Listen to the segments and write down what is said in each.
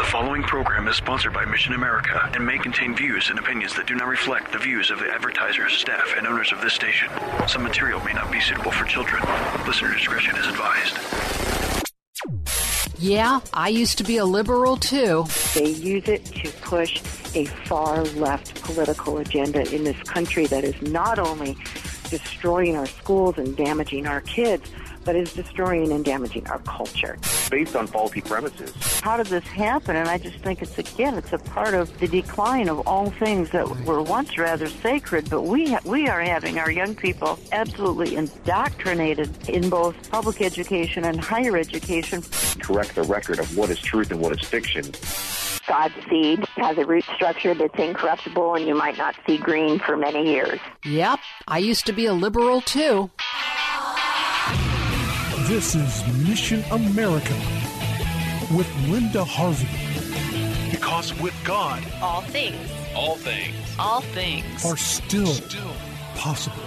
The following program is sponsored by Mission America and may contain views and opinions that do not reflect the views of the advertisers, staff, and owners of this station. Some material may not be suitable for children. Listener discretion is advised. Yeah, I used to be a liberal too. They use it to push a far left political agenda in this country that is not only destroying our schools and damaging our kids, but is destroying and damaging our culture. Based on faulty premises. How did this happen? And I just think it's, again, it's a part of the decline of all things that were once rather sacred, but we, ha- we are having our young people absolutely indoctrinated in both public education and higher education. Correct the record of what is truth and what is fiction. God's seed has a root structure that's incorruptible and you might not see green for many years. Yep, I used to be a liberal too. This is Mission America with Linda Harvey. Because with God, all things, all things, all things are still, still possible.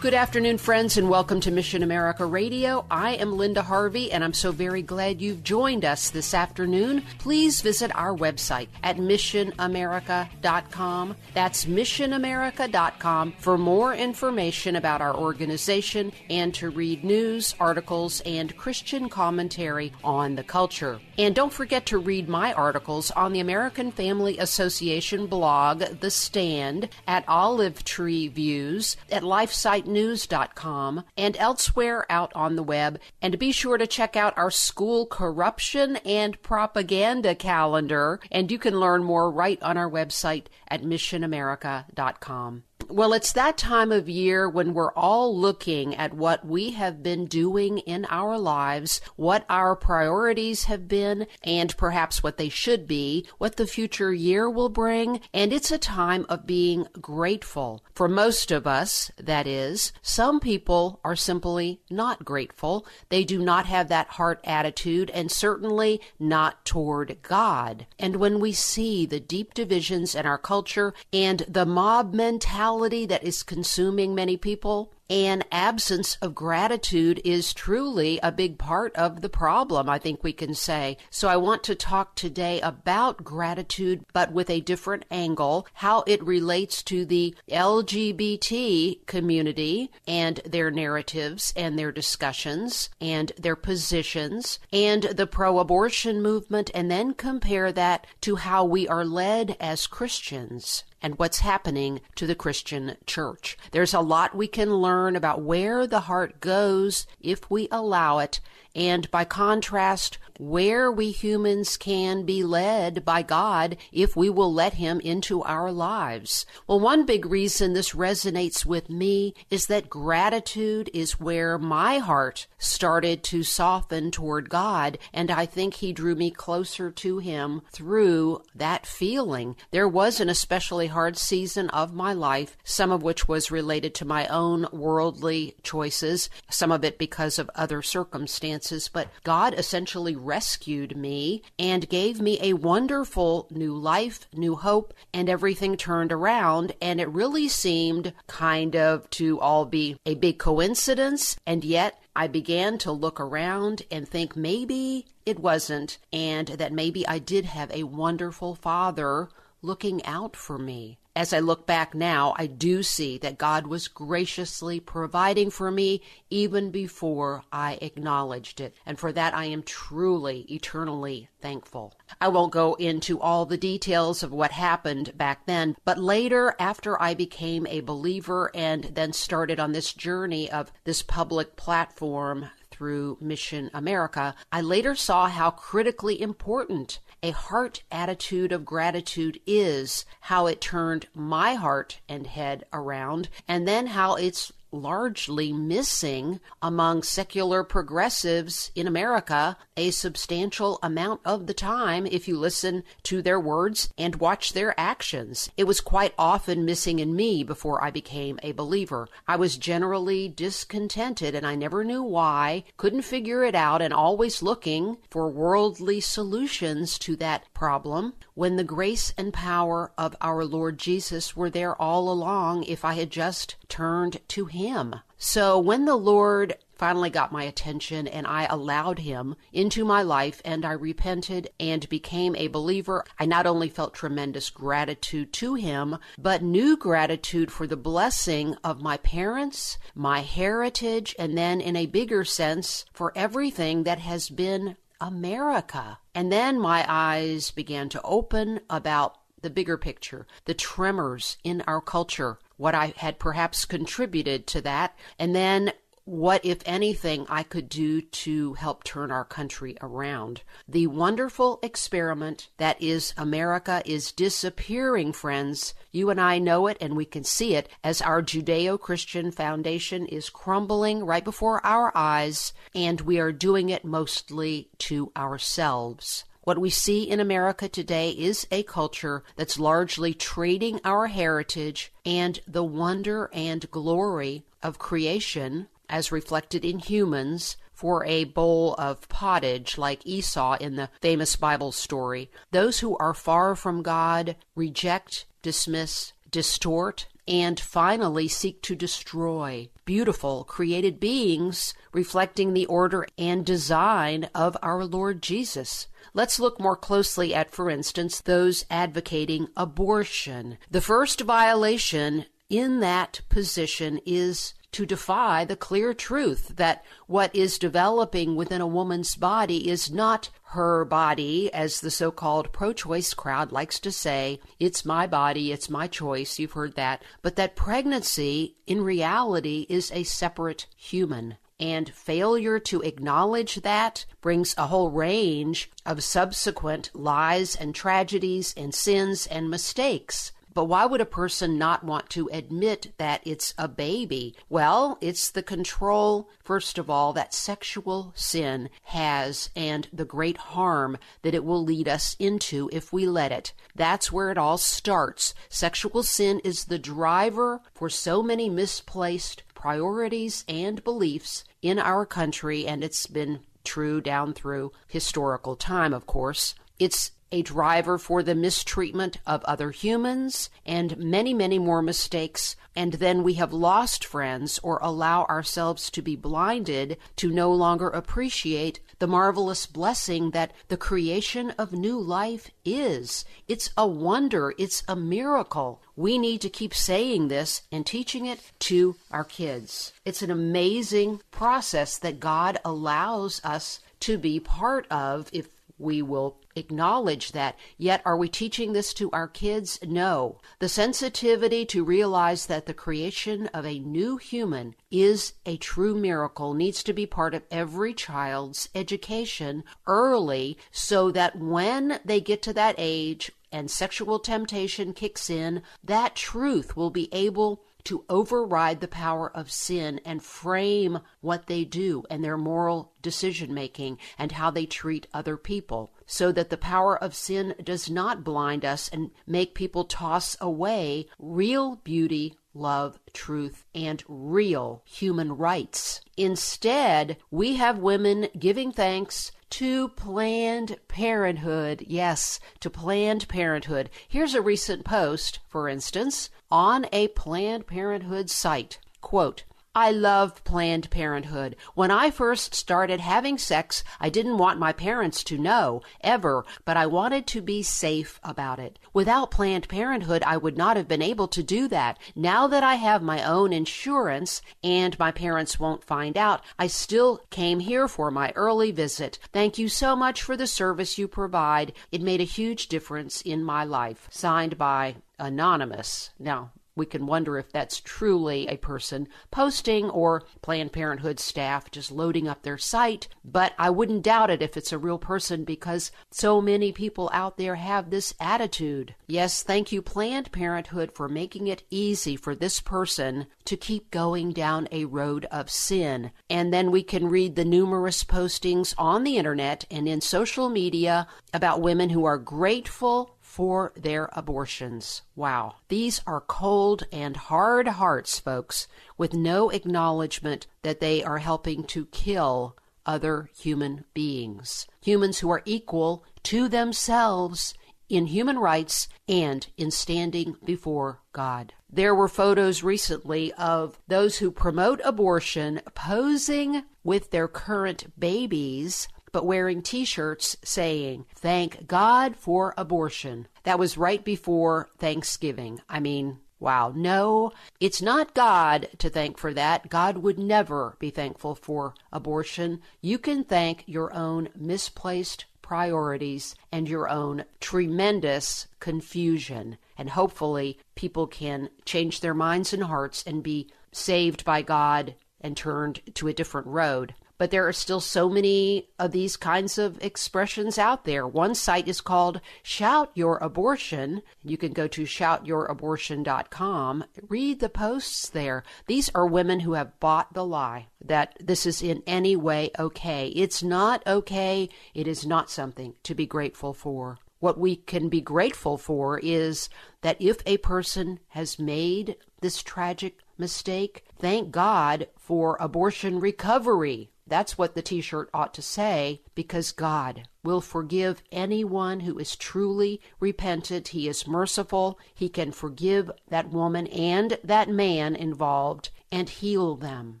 Good afternoon, friends, and welcome to Mission America Radio. I am Linda Harvey, and I'm so very glad you've joined us this afternoon. Please visit our website at missionamerica.com. That's missionamerica.com for more information about our organization and to read news, articles, and Christian commentary on the culture. And don't forget to read my articles on the American Family Association blog, The Stand, at Olive Tree Views, at LifeSiteNews.com, and elsewhere out on the web. And be sure to check out our school corruption and propaganda calendar, and you can learn more right on our website at missionamerica.com. Well, it's that time of year when we're all looking at what we have been doing in our lives, what our priorities have been, and perhaps what they should be, what the future year will bring, and it's a time of being grateful. For most of us, that is, some people are simply not grateful. They do not have that heart attitude, and certainly not toward God. And when we see the deep divisions in our culture and the mob mentality, that is consuming many people, an absence of gratitude is truly a big part of the problem, I think we can say. So I want to talk today about gratitude, but with a different angle, how it relates to the LGBT community and their narratives and their discussions and their positions and the pro abortion movement, and then compare that to how we are led as Christians and what's happening to the Christian church. There's a lot we can learn about where the heart goes if we allow it, and by contrast, where we humans can be led by God if we will let Him into our lives. Well, one big reason this resonates with me is that gratitude is where my heart started to soften toward God, and I think He drew me closer to Him through that feeling. There was an especially hard season of my life, some of which was related to my own worldly choices, some of it because of other circumstances, but God essentially rescued me and gave me a wonderful new life, new hope, and everything turned around. And it really seemed kind of to all be a big coincidence. And yet I began to look around and think maybe it wasn't, and that maybe I did have a wonderful father looking out for me as I look back now, I do see that God was graciously providing for me even before I acknowledged it. And for that, I am truly, eternally thankful. I won't go into all the details of what happened back then, but later, after I became a believer and then started on this journey of this public platform through Mission America, I later saw how critically important a heart attitude of gratitude is, how it turned my heart and head around, and then how it's largely missing among secular progressives in America a substantial amount of the time if you listen to their words and watch their actions. It was quite often missing in me before I became a believer. I was generally discontented and I never knew why, couldn't figure it out, and always looking for worldly solutions to that problem when the grace and power of our Lord Jesus were there all along if I had just turned to Him. So when the Lord finally got my attention and I allowed him into my life and I repented and became a believer. I not only felt tremendous gratitude to him, but new gratitude for the blessing of my parents, my heritage, and then in a bigger sense for everything that has been America. And then my eyes began to open about the bigger picture, the tremors in our culture, what I had perhaps contributed to that, and then what, if anything, I could do to help turn our country around. The wonderful experiment that is America is disappearing, friends. You and I know it, and we can see it as our Judeo Christian foundation is crumbling right before our eyes, and we are doing it mostly to ourselves. What we see in America today is a culture that's largely trading our heritage and the wonder and glory of creation as reflected in humans for a bowl of pottage like Esau in the famous Bible story. Those who are far from God reject, dismiss, distort, and finally seek to destroy beautiful created beings reflecting the order and design of our Lord Jesus. Let's look more closely at, for instance, those advocating abortion. The first violation in that position is to defy the clear truth that what is developing within a woman's body is not her body, as the so called pro choice crowd likes to say. It's my body, it's my choice. You've heard that. But that pregnancy, in reality, is a separate human. And failure to acknowledge that brings a whole range of subsequent lies and tragedies and sins and mistakes. But why would a person not want to admit that it's a baby? Well, it's the control, first of all, that sexual sin has and the great harm that it will lead us into if we let it. That's where it all starts. Sexual sin is the driver for so many misplaced priorities and beliefs in our country, and it's been true down through historical time, of course. It's a driver for the mistreatment of other humans, and many, many more mistakes. And then we have lost friends or allow ourselves to be blinded to no longer appreciate the marvelous blessing that the creation of new life is. It's a wonder, it's a miracle. We need to keep saying this and teaching it to our kids. It's an amazing process that God allows us to be part of if we will acknowledge that. Yet, are we teaching this to our kids? No. The sensitivity to realize that the creation of a new human is a true miracle needs to be part of every child's education early so that when they get to that age and sexual temptation kicks in, that truth will be able to override the power of sin and frame what they do and their moral decision making and how they treat other people so that the power of sin does not blind us and make people toss away real beauty, love, truth, and real human rights. Instead, we have women giving thanks to Planned Parenthood. Yes, to Planned Parenthood. Here's a recent post, for instance, on a Planned Parenthood site. Quote, I love Planned Parenthood. When I first started having sex, I didn't want my parents to know, ever, but I wanted to be safe about it. Without Planned Parenthood, I would not have been able to do that. Now that I have my own insurance and my parents won't find out, I still came here for my early visit. Thank you so much for the service you provide. It made a huge difference in my life. Signed by Anonymous. Now, we can wonder if that's truly a person posting or Planned Parenthood staff just loading up their site. But I wouldn't doubt it if it's a real person because so many people out there have this attitude. Yes, thank you, Planned Parenthood, for making it easy for this person to keep going down a road of sin. And then we can read the numerous postings on the internet and in social media about women who are grateful for their abortions. Wow. These are cold and hard hearts, folks, with no acknowledgement that they are helping to kill other human beings. Humans who are equal to themselves in human rights and in standing before God. There were photos recently of those who promote abortion posing with their current babies but wearing t shirts saying, Thank God for abortion. That was right before Thanksgiving. I mean, Wow, no, it's not God to thank for that. God would never be thankful for abortion. You can thank your own misplaced priorities and your own tremendous confusion. And hopefully, people can change their minds and hearts and be saved by God and turned to a different road but there are still so many of these kinds of expressions out there. One site is called Shout Your Abortion. You can go to shoutyourabortion.com, read the posts there. These are women who have bought the lie that this is in any way okay. It's not okay. It is not something to be grateful for. What we can be grateful for is that if a person has made this tragic mistake, thank God for abortion recovery that's what the t shirt ought to say, because God will forgive anyone who is truly repentant. He is merciful. He can forgive that woman and that man involved and heal them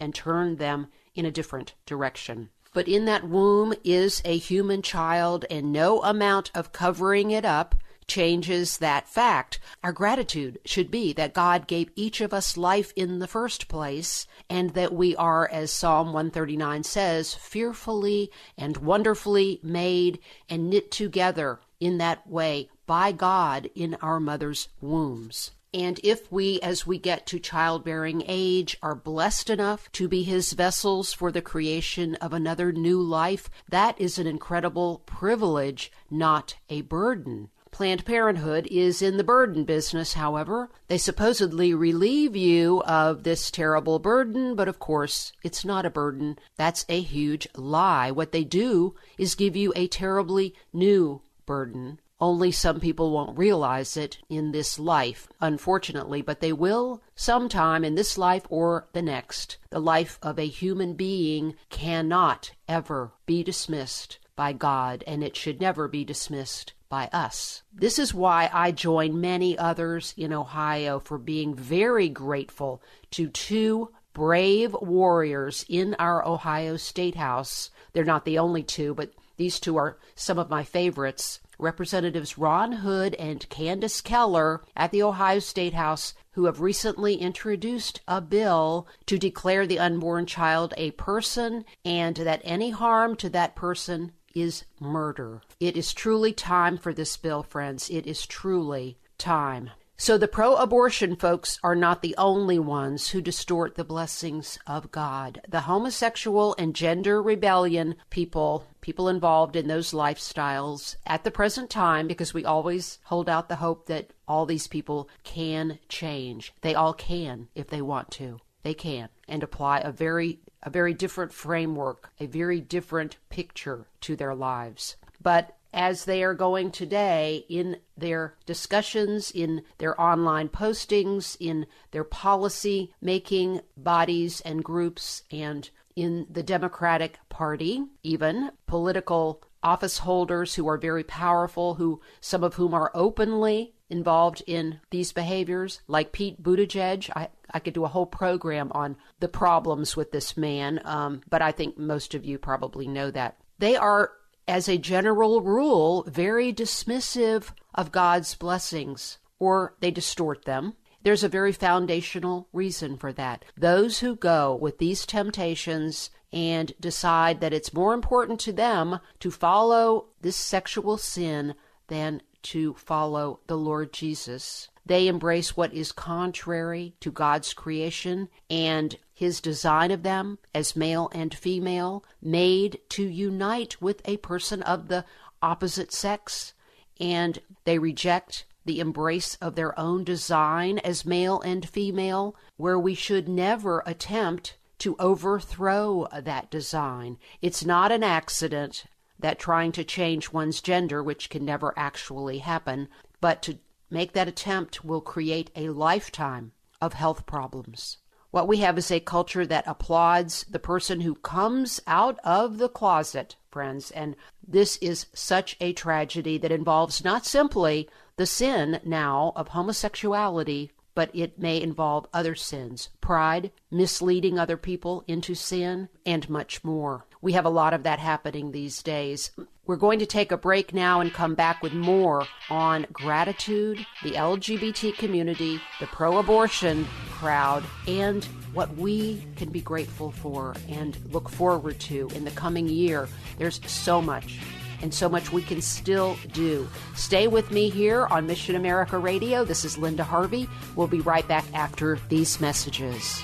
and turn them in a different direction. But in that womb is a human child, and no amount of covering it up changes that fact. Our gratitude should be that God gave each of us life in the first place, and that we are, as Psalm 139 says, fearfully and wonderfully made and knit together in that way by God in our mother's wombs. And if we, as we get to childbearing age, are blessed enough to be his vessels for the creation of another new life, that is an incredible privilege, not a burden. Planned Parenthood is in the burden business, however. They supposedly relieve you of this terrible burden, but of course, it's not a burden. That's a huge lie. What they do is give you a terribly new burden. Only some people won't realize it in this life, unfortunately, but they will sometime in this life or the next. The life of a human being cannot ever be dismissed by God, and it should never be dismissed by us. This is why I join many others in Ohio for being very grateful to two brave warriors in our Ohio State House. They're not the only two, but these two are some of my favorites. Representatives Ron Hood and Candice Keller at the Ohio State House, who have recently introduced a bill to declare the unborn child a person and that any harm to that person is murder. It is truly time for this bill, friends. It is truly time. So the pro abortion folks are not the only ones who distort the blessings of God. The homosexual and gender rebellion people, people involved in those lifestyles at the present time, because we always hold out the hope that all these people can change. They all can if they want to. They can and apply a very a very different framework, a very different picture to their lives. But as they are going today in their discussions, in their online postings, in their policy making bodies and groups, and in the Democratic Party, even political office holders who are very powerful, who some of whom are openly involved in these behaviors, like Pete Buttigieg. I, I could do a whole program on the problems with this man, um, but I think most of you probably know that. They are, as a general rule, very dismissive of God's blessings, or they distort them. There's a very foundational reason for that. Those who go with these temptations and decide that it's more important to them to follow this sexual sin than to follow the Lord Jesus. They embrace what is contrary to God's creation and his design of them as male and female, made to unite with a person of the opposite sex, and they reject the embrace of their own design as male and female, where we should never attempt to overthrow that design. It's not an accident that trying to change one's gender, which can never actually happen, but to make that attempt will create a lifetime of health problems. What we have is a culture that applauds the person who comes out of the closet, friends, and this is such a tragedy that involves not simply the sin now of homosexuality, but it may involve other sins pride, misleading other people into sin, and much more. We have a lot of that happening these days. We're going to take a break now and come back with more on gratitude, the LGBT community, the pro abortion crowd, and what we can be grateful for and look forward to in the coming year. There's so much and so much we can still do. Stay with me here on Mission America Radio. This is Linda Harvey. We'll be right back after these messages.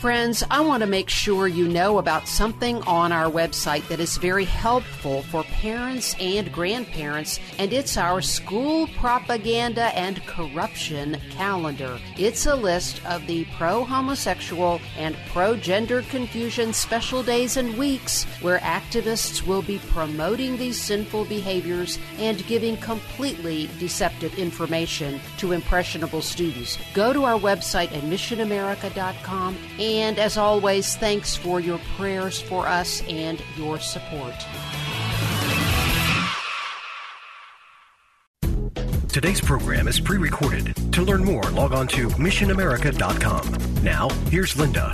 Friends, I want to make sure you know about something on our website that is very helpful for parents and grandparents, and it's our school propaganda and corruption calendar. It's a list of the pro homosexual and pro gender confusion special days and weeks where activists will be promoting these sinful behaviors and giving completely deceptive information to impressionable students. Go to our website at missionamerica.com and as always, thanks for your prayers for us and your support. Today's program is pre recorded. To learn more, log on to missionamerica.com. Now, here's Linda.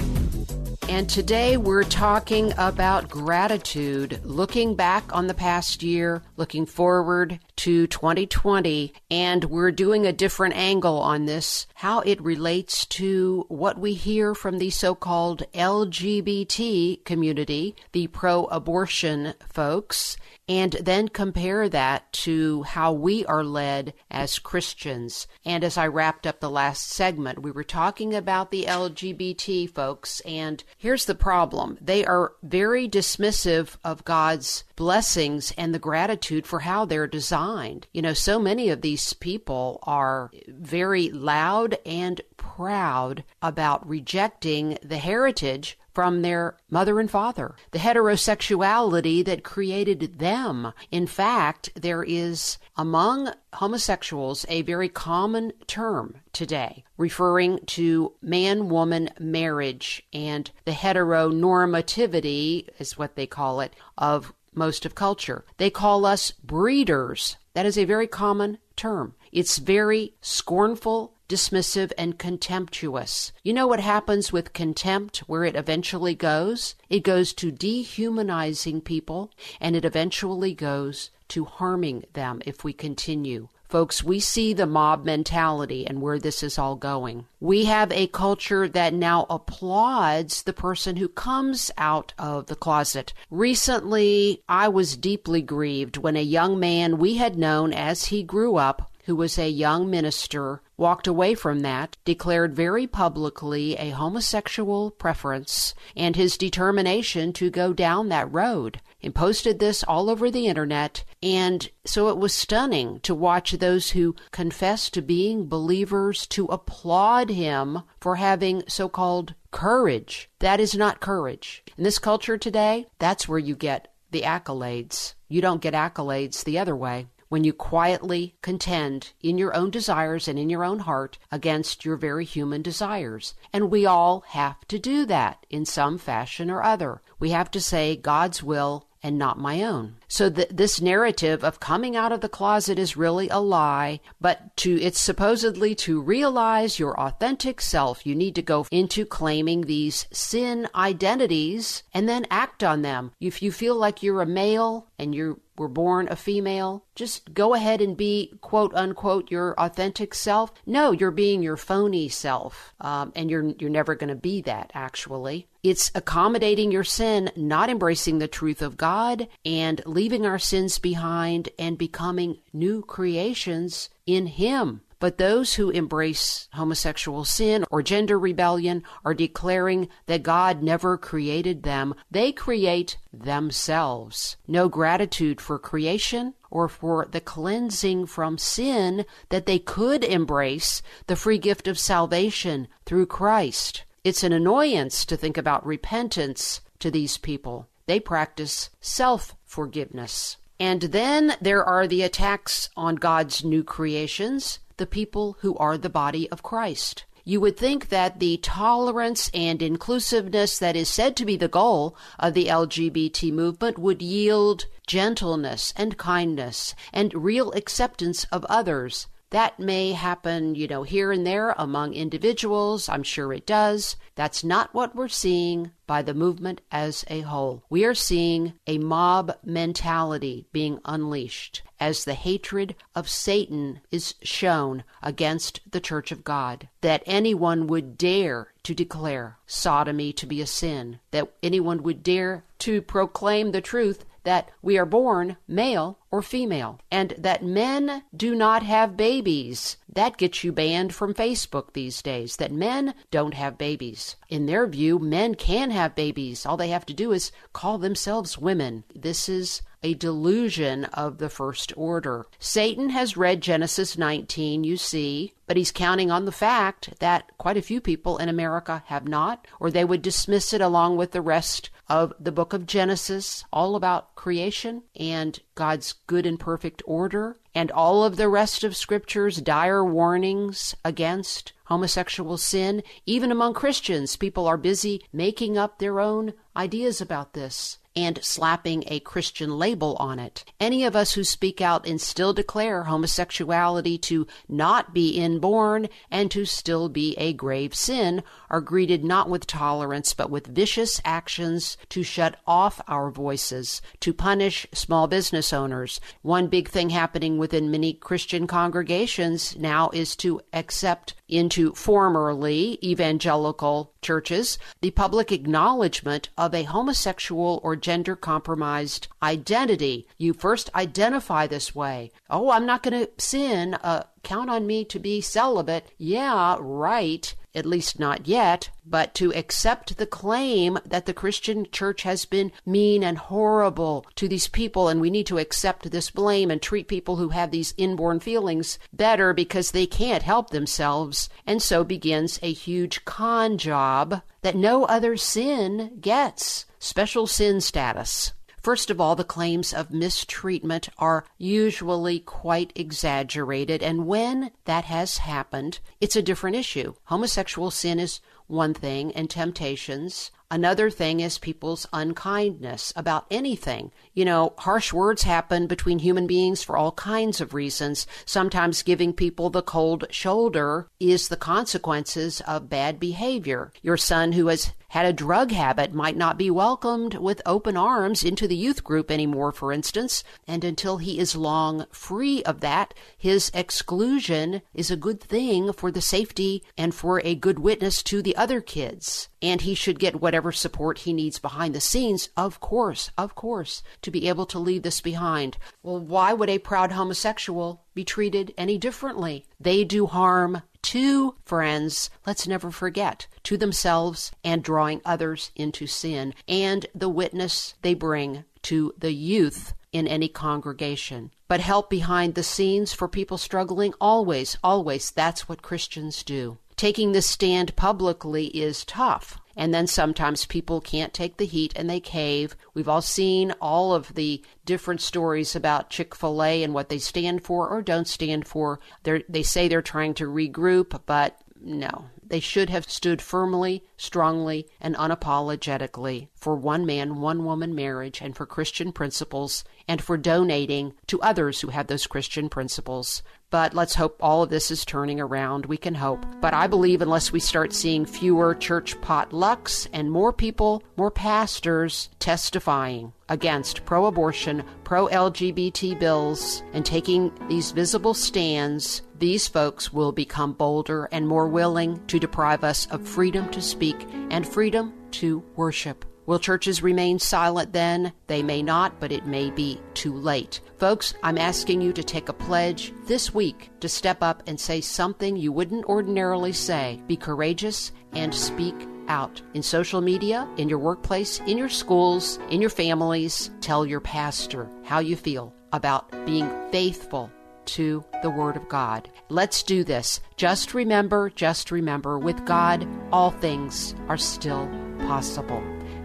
And today we're talking about gratitude, looking back on the past year, looking forward to 2020, and we're doing a different angle on this, how it relates to what we hear from the so called LGBT community, the pro abortion folks, and then compare that to how we are led as Christians. And as I wrapped up the last segment, we were talking about the LGBT folks, and here's the problem they are very dismissive of God's blessings and the gratitude for how they're designed. You know, so many of these people are very loud and proud about rejecting the heritage from their mother and father, the heterosexuality that created them. In fact, there is among homosexuals a very common term today referring to man woman marriage and the heteronormativity, is what they call it, of most of culture. They call us breeders. That is a very common term. It's very scornful, dismissive, and contemptuous. You know what happens with contempt, where it eventually goes? It goes to dehumanizing people, and it eventually goes to harming them if we continue. Folks, we see the mob mentality and where this is all going. We have a culture that now applauds the person who comes out of the closet. Recently, I was deeply grieved when a young man we had known as he grew up who was a young minister, walked away from that, declared very publicly a homosexual preference and his determination to go down that road, and posted this all over the internet. And so it was stunning to watch those who confess to being believers to applaud him for having so called courage. That is not courage. In this culture today, that's where you get the accolades. You don't get accolades the other way when you quietly contend in your own desires and in your own heart against your very human desires. And we all have to do that in some fashion or other. We have to say God's will and not my own. So th- this narrative of coming out of the closet is really a lie, but to it's supposedly to realize your authentic self, you need to go into claiming these sin identities and then act on them. If you feel like you're a male and you're were born a female, just go ahead and be quote unquote your authentic self. No, you're being your phony self, um, and you're you're never going to be that. Actually, it's accommodating your sin, not embracing the truth of God, and leaving our sins behind and becoming new creations in Him. But those who embrace homosexual sin or gender rebellion are declaring that God never created them. They create themselves. No gratitude for creation or for the cleansing from sin that they could embrace the free gift of salvation through Christ. It's an annoyance to think about repentance to these people. They practice self forgiveness. And then there are the attacks on God's new creations the people who are the body of Christ. You would think that the tolerance and inclusiveness that is said to be the goal of the LGBT movement would yield gentleness and kindness and real acceptance of others. That may happen, you know, here and there among individuals. I'm sure it does. That's not what we're seeing by the movement as a whole. We are seeing a mob mentality being unleashed as the hatred of Satan is shown against the Church of God. That anyone would dare to declare sodomy to be a sin, that anyone would dare to proclaim the truth that we are born male or female, and that men do not have babies. That gets you banned from Facebook these days, that men don't have babies. In their view, men can have babies. All they have to do is call themselves women. This is a delusion of the first order. Satan has read Genesis 19, you see, but he's counting on the fact that quite a few people in America have not, or they would dismiss it along with the rest of the book of Genesis, all about creation and God's good and perfect order, and all of the rest of Scripture's dire warnings against homosexual sin. Even among Christians, people are busy making up their own ideas about this and slapping a Christian label on it. Any of us who speak out and still declare homosexuality to not be inborn and to still be a grave sin are greeted not with tolerance but with vicious actions to shut off our voices, to punish small business owners. One big thing happening within many Christian congregations now is to accept into formerly evangelical churches the public acknowledgement of a homosexual or gender compromised identity. You first identify this way. Oh, I'm not going to sin. Uh, count on me to be celibate. Yeah, right at least not yet, but to accept the claim that the Christian church has been mean and horrible to these people, and we need to accept this blame and treat people who have these inborn feelings better because they can't help themselves. And so begins a huge con job that no other sin gets special sin status. First of all, the claims of mistreatment are usually quite exaggerated, and when that has happened, it's a different issue. Homosexual sin is one thing, and temptations. Another thing is people's unkindness about anything. You know, harsh words happen between human beings for all kinds of reasons. Sometimes giving people the cold shoulder is the consequences of bad behavior. Your son who has had a drug habit might not be welcomed with open arms into the youth group anymore, for instance, and until he is long free of that, his exclusion is a good thing for the safety and for a good witness to the other kids. And he should get whatever support he needs behind the scenes, of course, of course, to be able to leave this behind. Well, why would a proud homosexual be treated any differently? They do harm to friends, let's never forget, to themselves and drawing others into sin, and the witness they bring to the youth in any congregation. But help behind the scenes for people struggling, always, always, that's what Christians do. Taking the stand publicly is tough. And then sometimes people can't take the heat and they cave. We've all seen all of the different stories about Chick fil A and what they stand for or don't stand for. They're, they say they're trying to regroup, but no. They should have stood firmly, strongly, and unapologetically for one man, one woman marriage and for Christian principles and for donating to others who have those Christian principles. But let's hope all of this is turning around. We can hope. But I believe unless we start seeing fewer church potlucks and more people, more pastors testifying against pro abortion, pro LGBT bills, and taking these visible stands, these folks will become bolder and more willing to deprive us of freedom to speak and freedom to worship. Will churches remain silent then? They may not, but it may be too late. Folks, I'm asking you to take a pledge this week to step up and say something you wouldn't ordinarily say. Be courageous and speak out in social media, in your workplace, in your schools, in your families. Tell your pastor how you feel about being faithful to the Word of God. Let's do this. Just remember, just remember, with God, all things are still possible.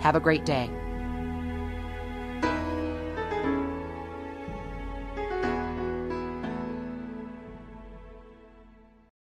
Have a great day.